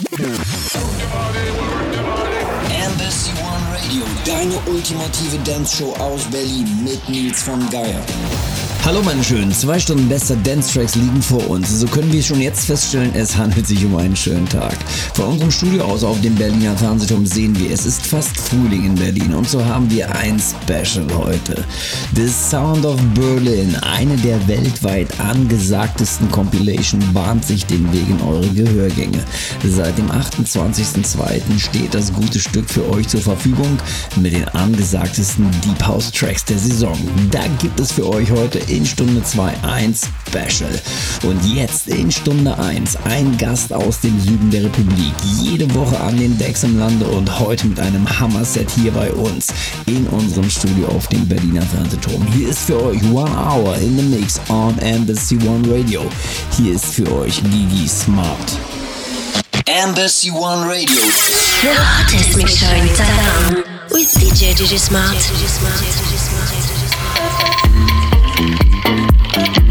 Yeah. Radio, deine ultimative Dance-Show aus Berlin mit Nils von Geier. Hallo meine Schönen, zwei Stunden bester Dance-Tracks liegen vor uns. So können wir schon jetzt feststellen, es handelt sich um einen schönen Tag. Von unserem Studio aus auf dem Berliner Fernsehturm sehen wir, es ist fast Frühling in Berlin und so haben wir ein Special heute. The Sound of Berlin, eine der weltweit angesagtesten Compilation, bahnt sich den Weg in eure Gehörgänge. Seit dem 28.02. steht das gute Stück für euch zur Verfügung mit den angesagtesten Deep House Tracks der Saison. Da gibt es für euch heute in Stunde 2 ein Special. Und jetzt in Stunde 1 ein Gast aus dem Süden der Republik. Jede Woche an den Decks im Lande und heute mit einem Hammer-Set hier bei uns in unserem Studio auf dem Berliner Fernsehturm. Hier ist für euch One Hour in the Mix on Embassy One Radio. Hier ist für euch Gigi Smart. Embassy One Radio. The hottest mix show in town with DJ DJ Smart. DJ, DJ Smart.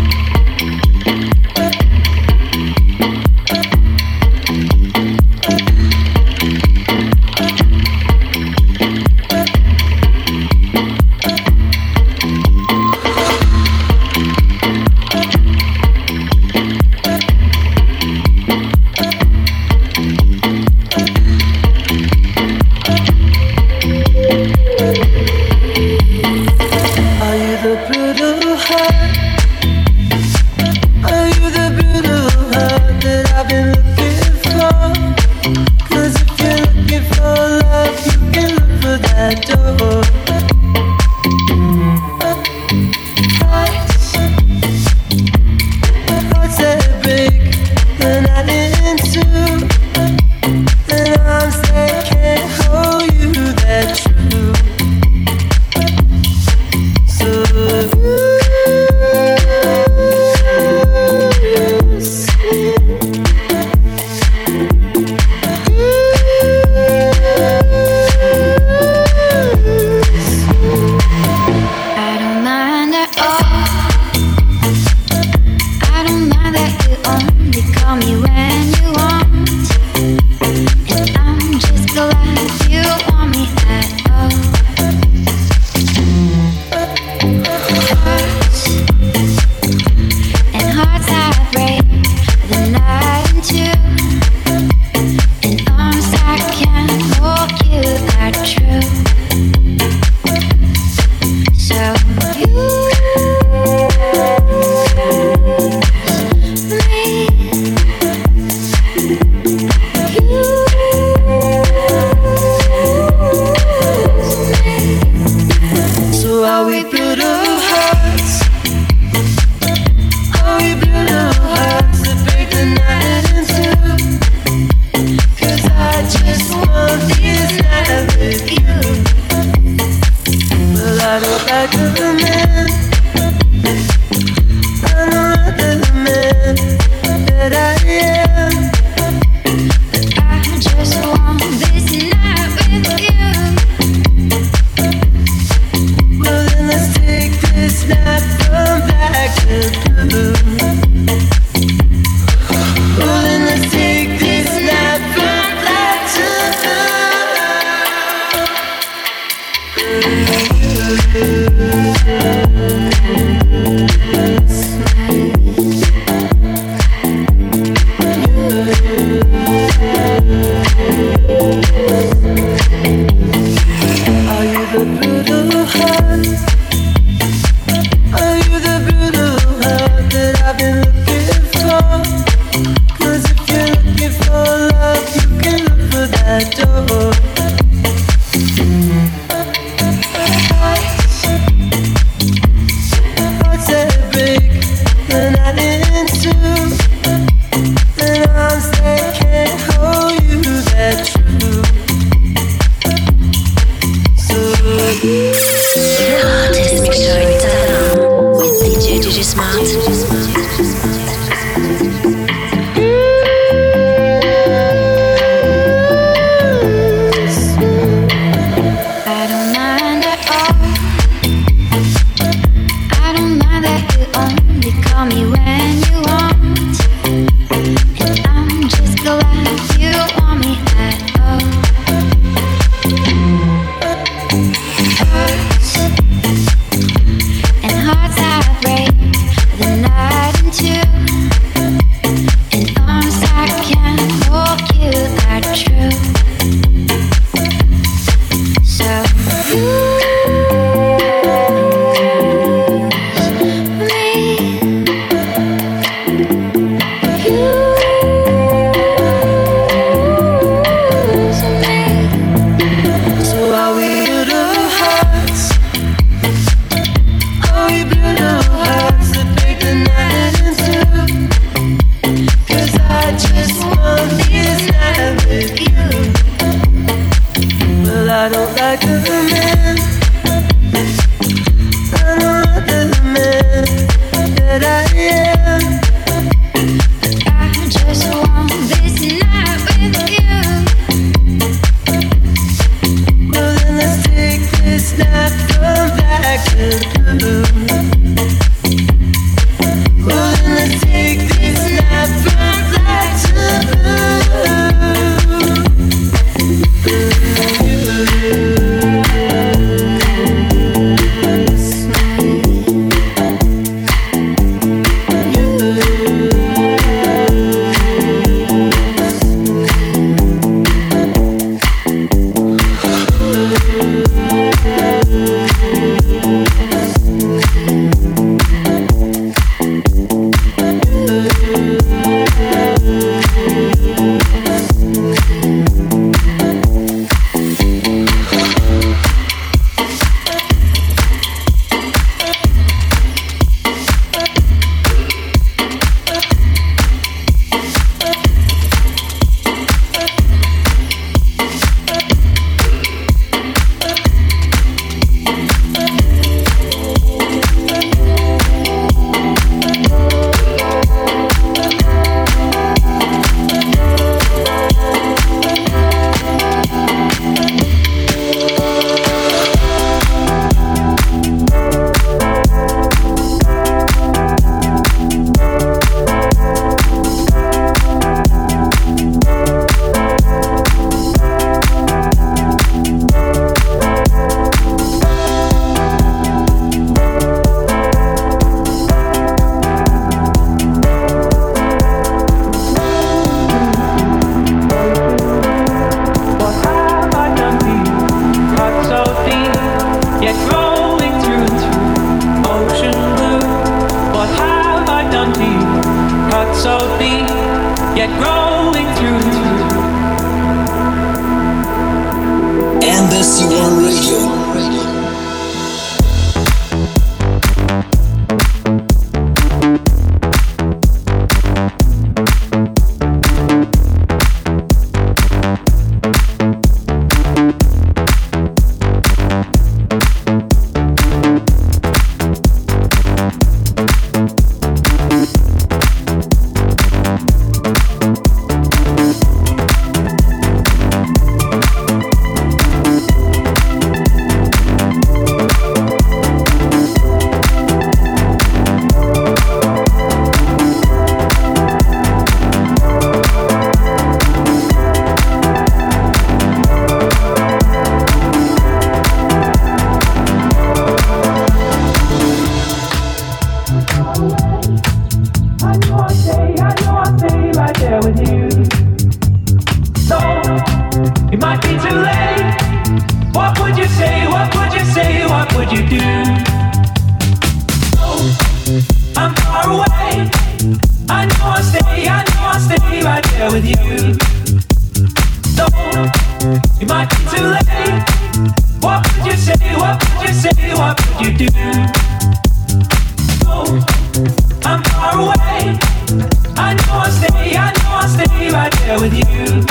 with you.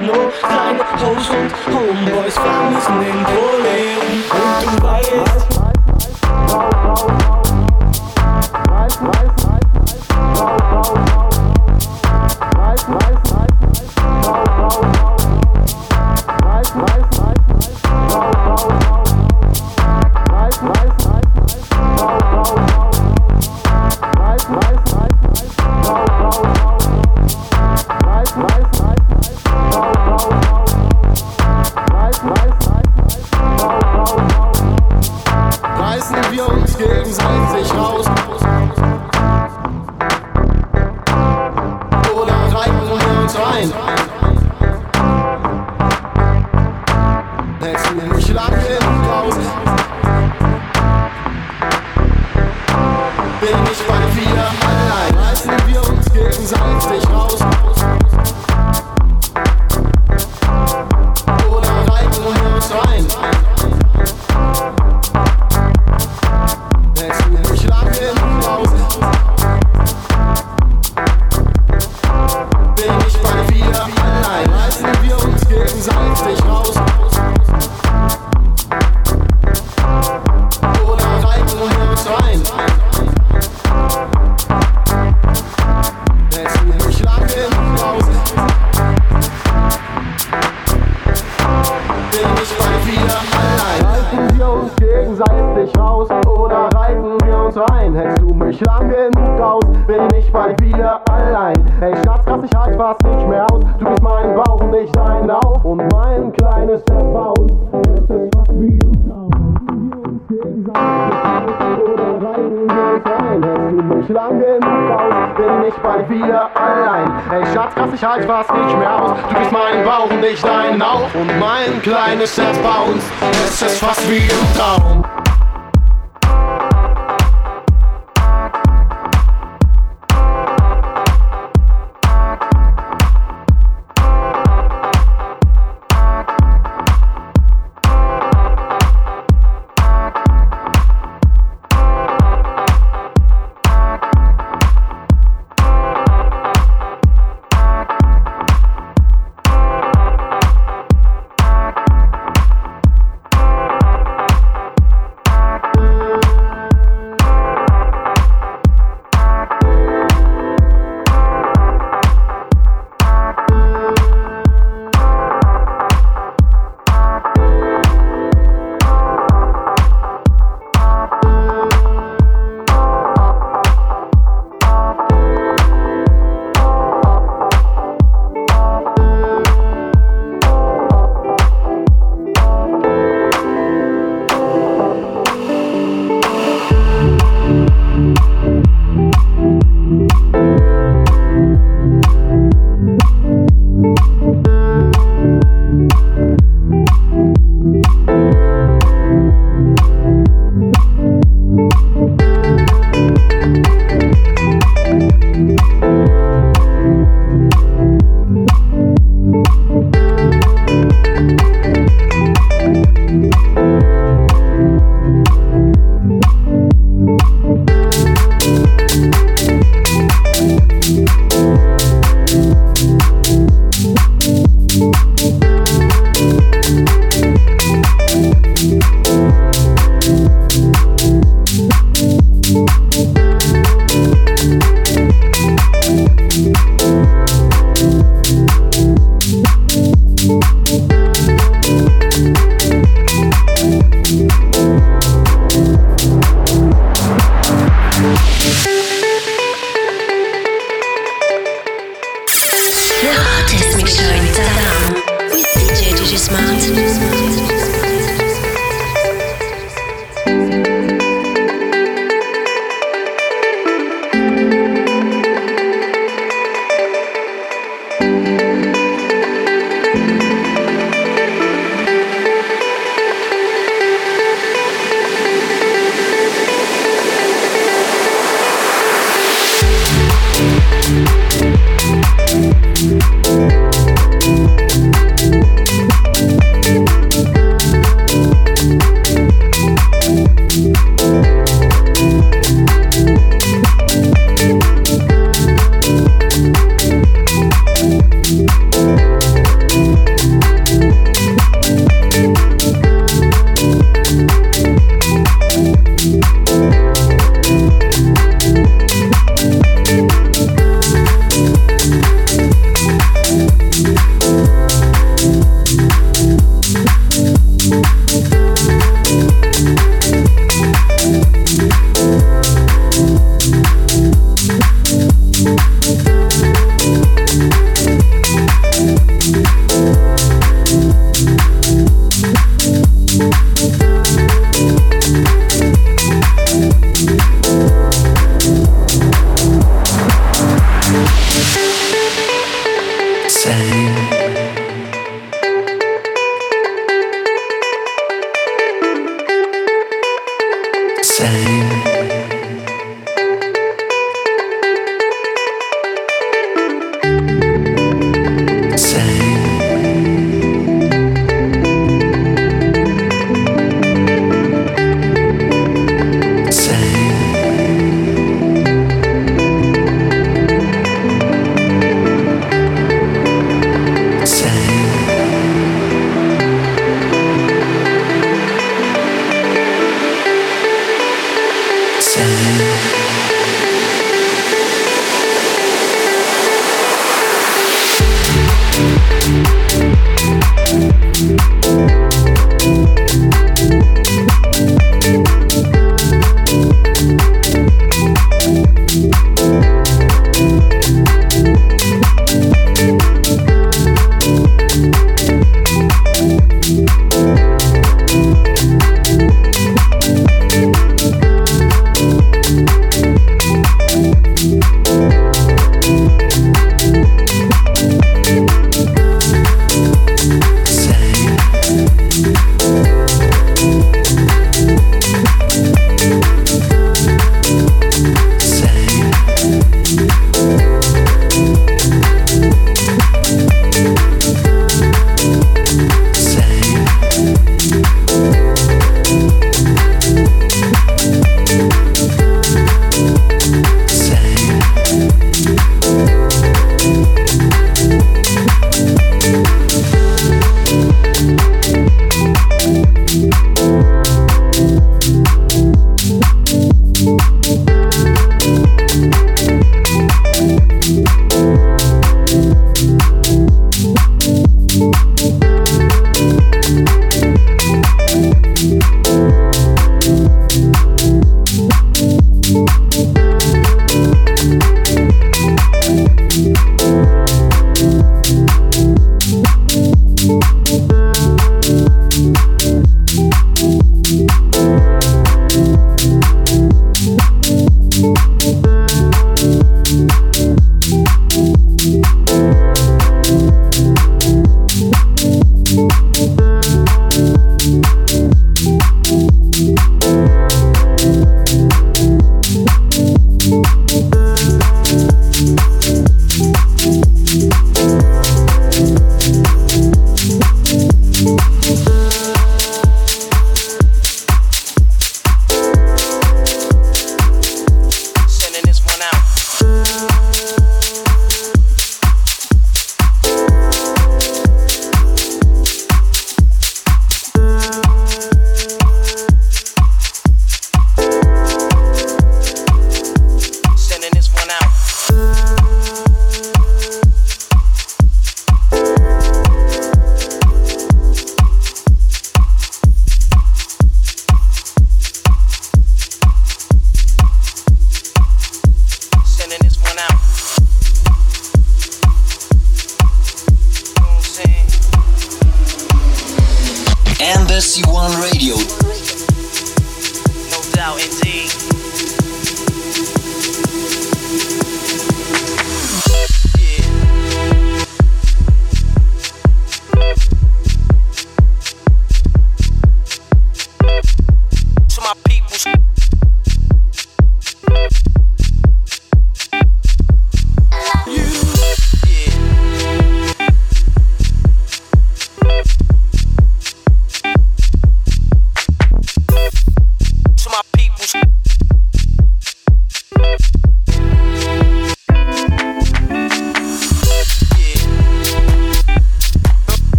No kleine Hoes und Homeboys vermissen den Kollegen. Und du weißt, du mich lang genug aus, bin ich bei dir allein. Ey Schatz, krass, ich halt fast nicht mehr aus. Du bist mein Bauch und ich dein Nauch. Und mein kleines Herz bei uns, es ist fast wie im Traum. same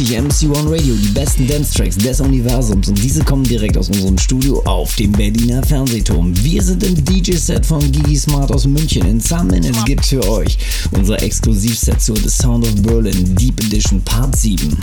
richtig, MC1 Radio, die besten Dance-Tracks des Universums und diese kommen direkt aus unserem Studio auf dem Berliner Fernsehturm. Wir sind im DJ-Set von Gigi Smart aus München. In some minutes gibt für euch unser Exklusivset zu The Sound of Berlin Deep Edition Part 7.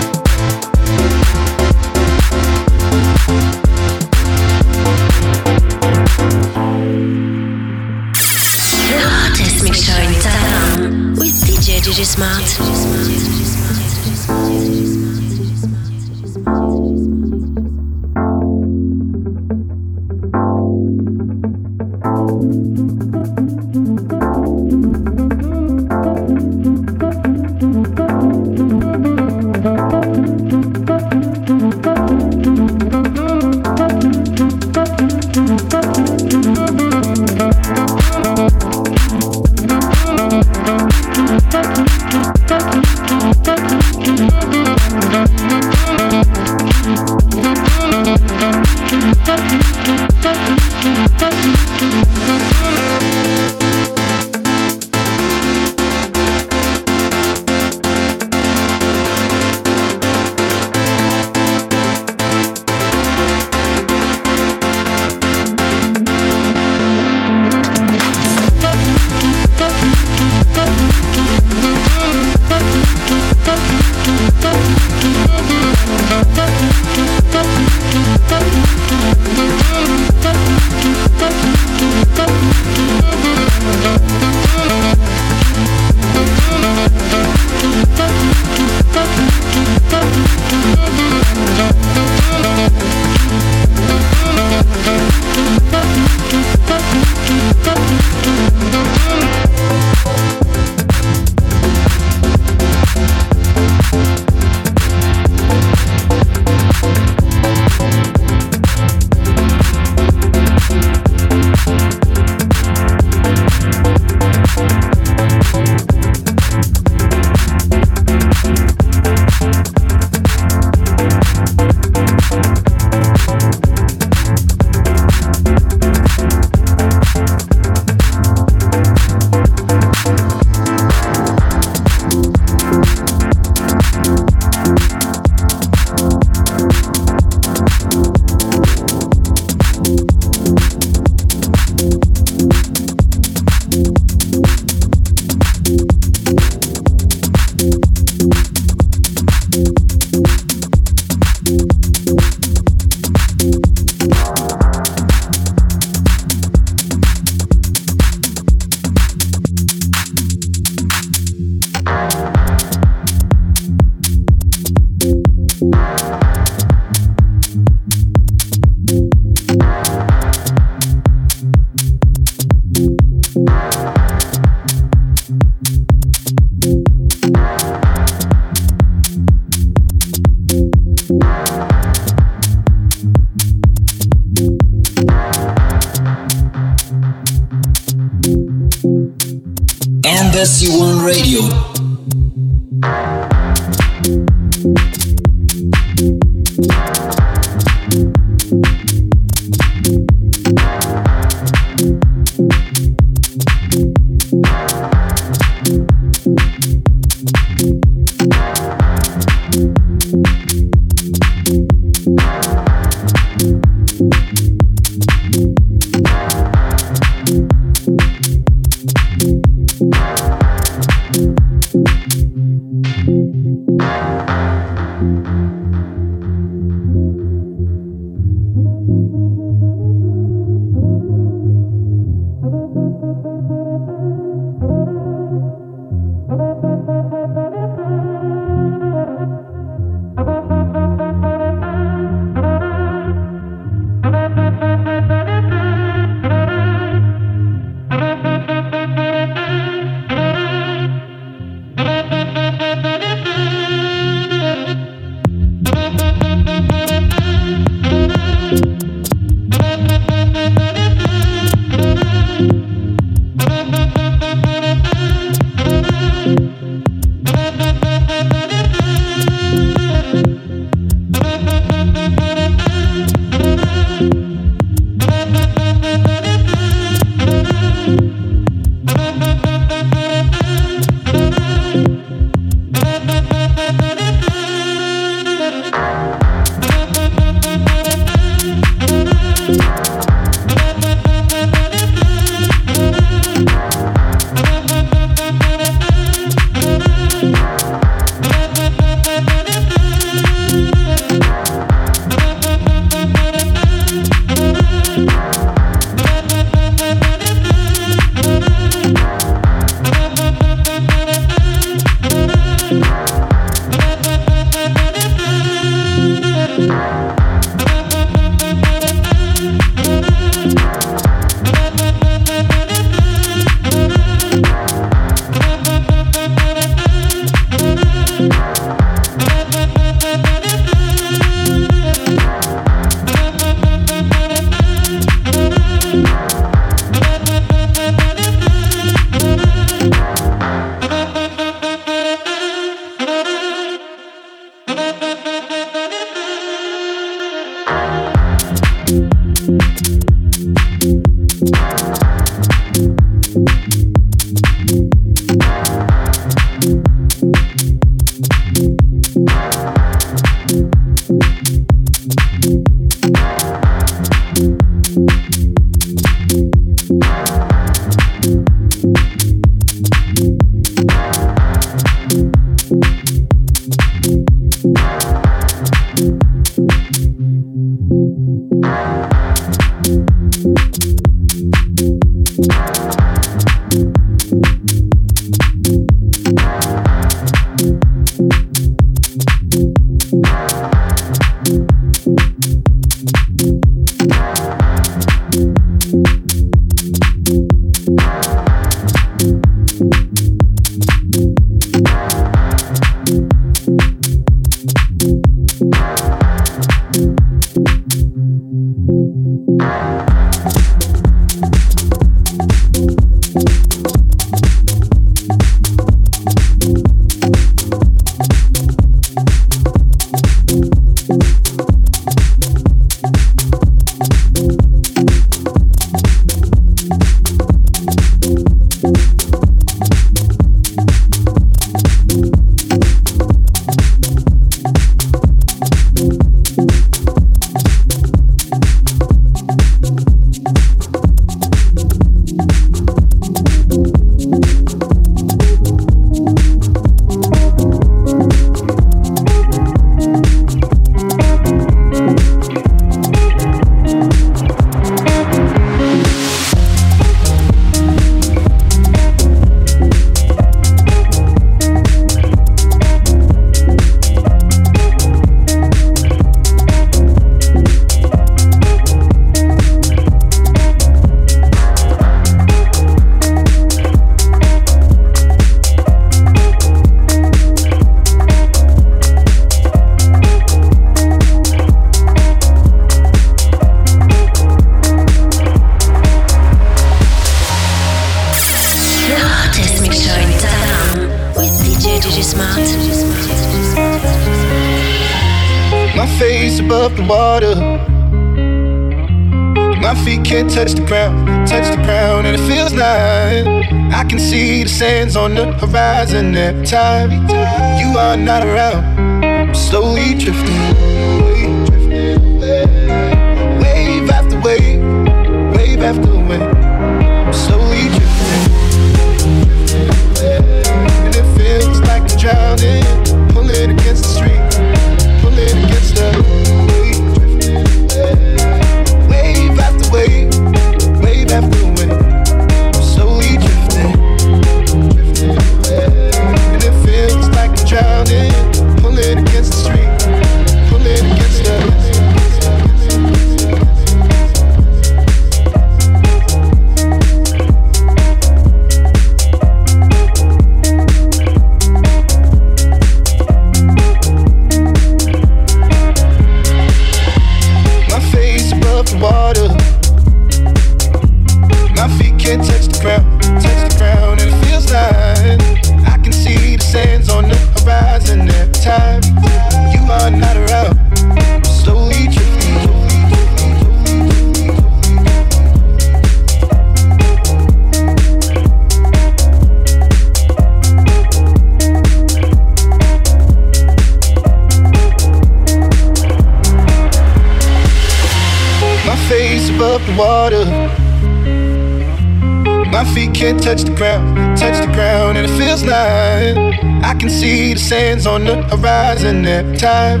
time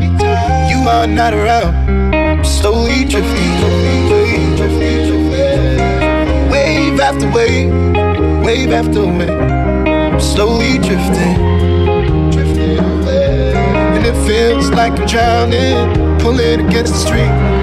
you are not around, I'm slowly drifting wave after wave, wave after wave, I'm slowly drifting. And it feels like I'm drowning, pulling against the street.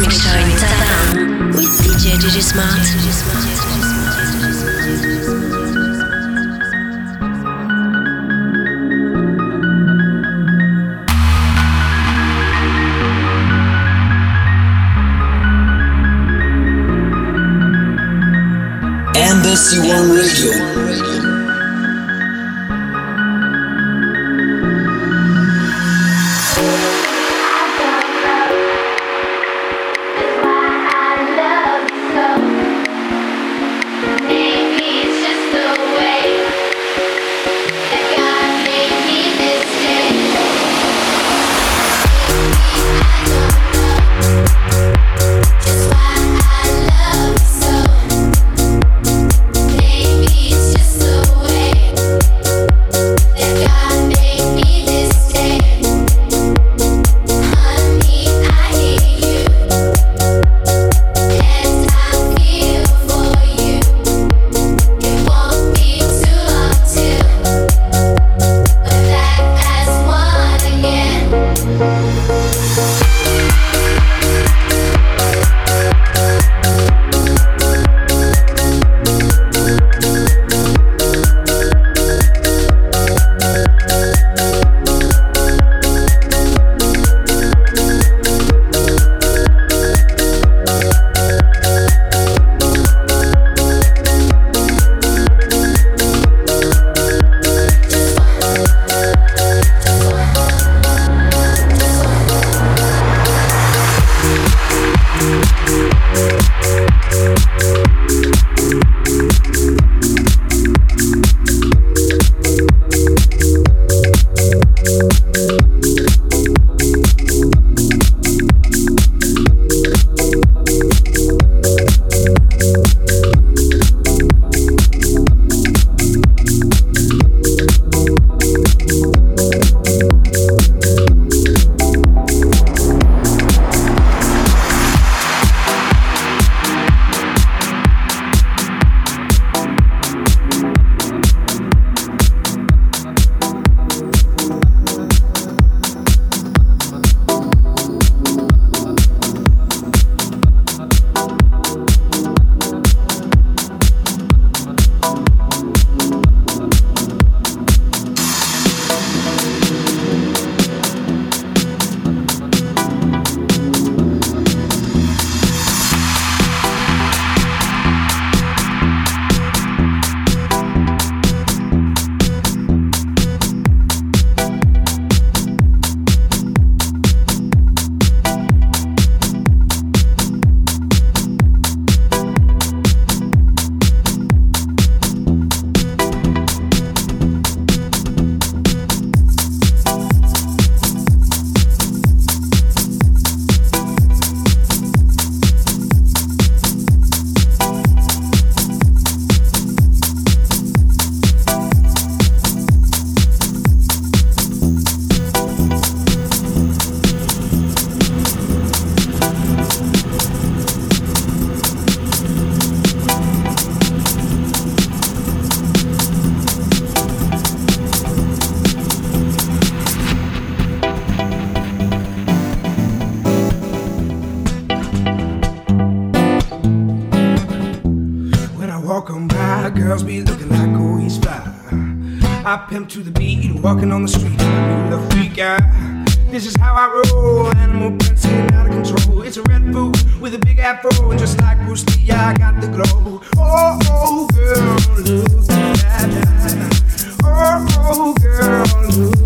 mixture in with DJ Embassy One Radio. girls be looking like oh he's fly. I pimp to the beat, walking on the street, I'm the freak out. This is how I roll, animal prints getting out of control. It's a red boot with a big afro, and just like Bruce Lee, I got the glow. Oh, oh girl, look at that. Oh, oh girl, look.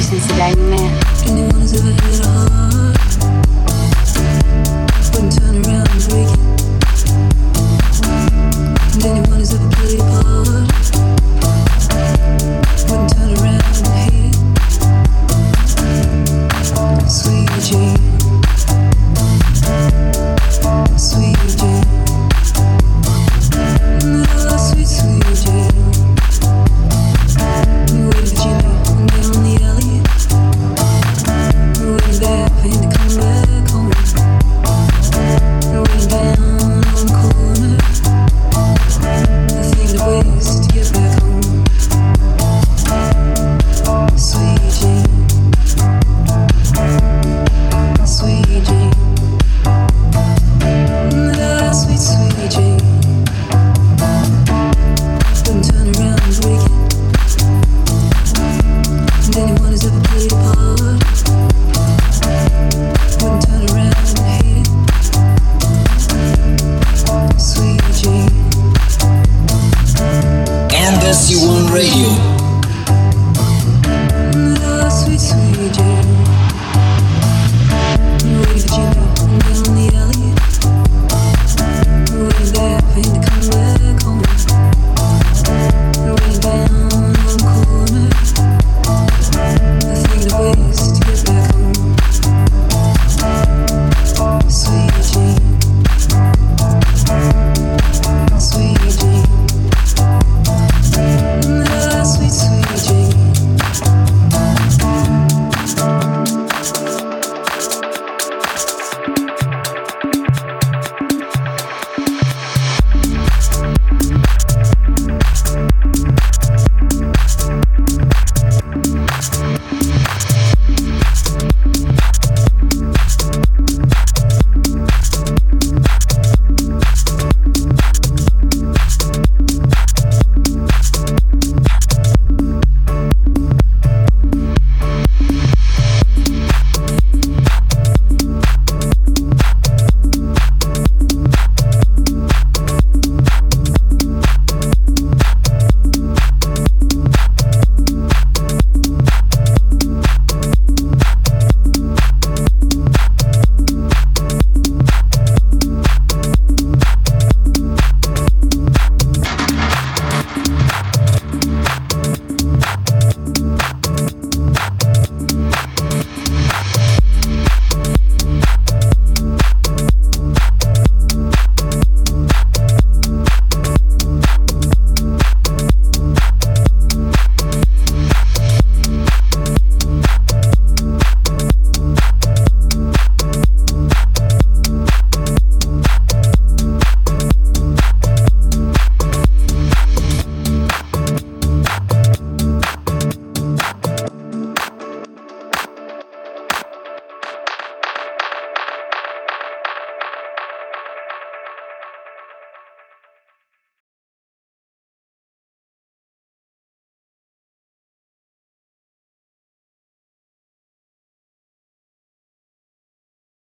Since the day over met.